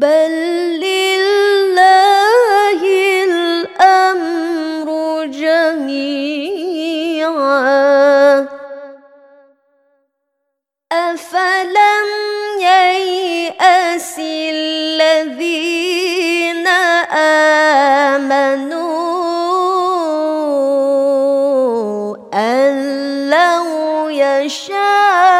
بل لله الأمر جميعا أفلم ييأس الذين آمنوا أن لو يشاء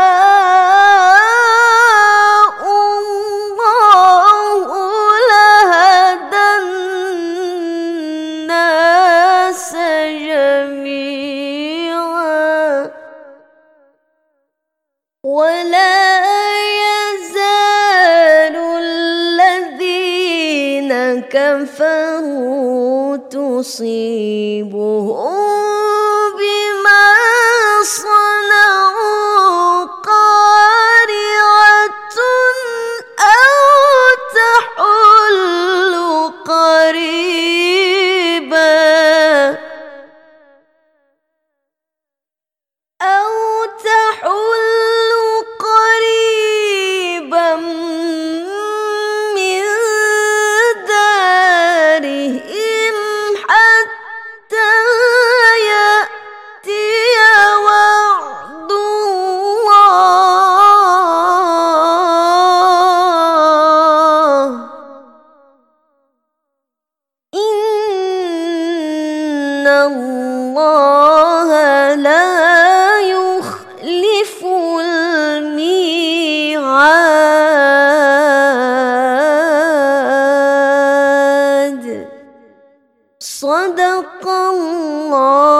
ولا يزال الذين كفروا تصيبهم الله لا يخلف الميعاد صدق الله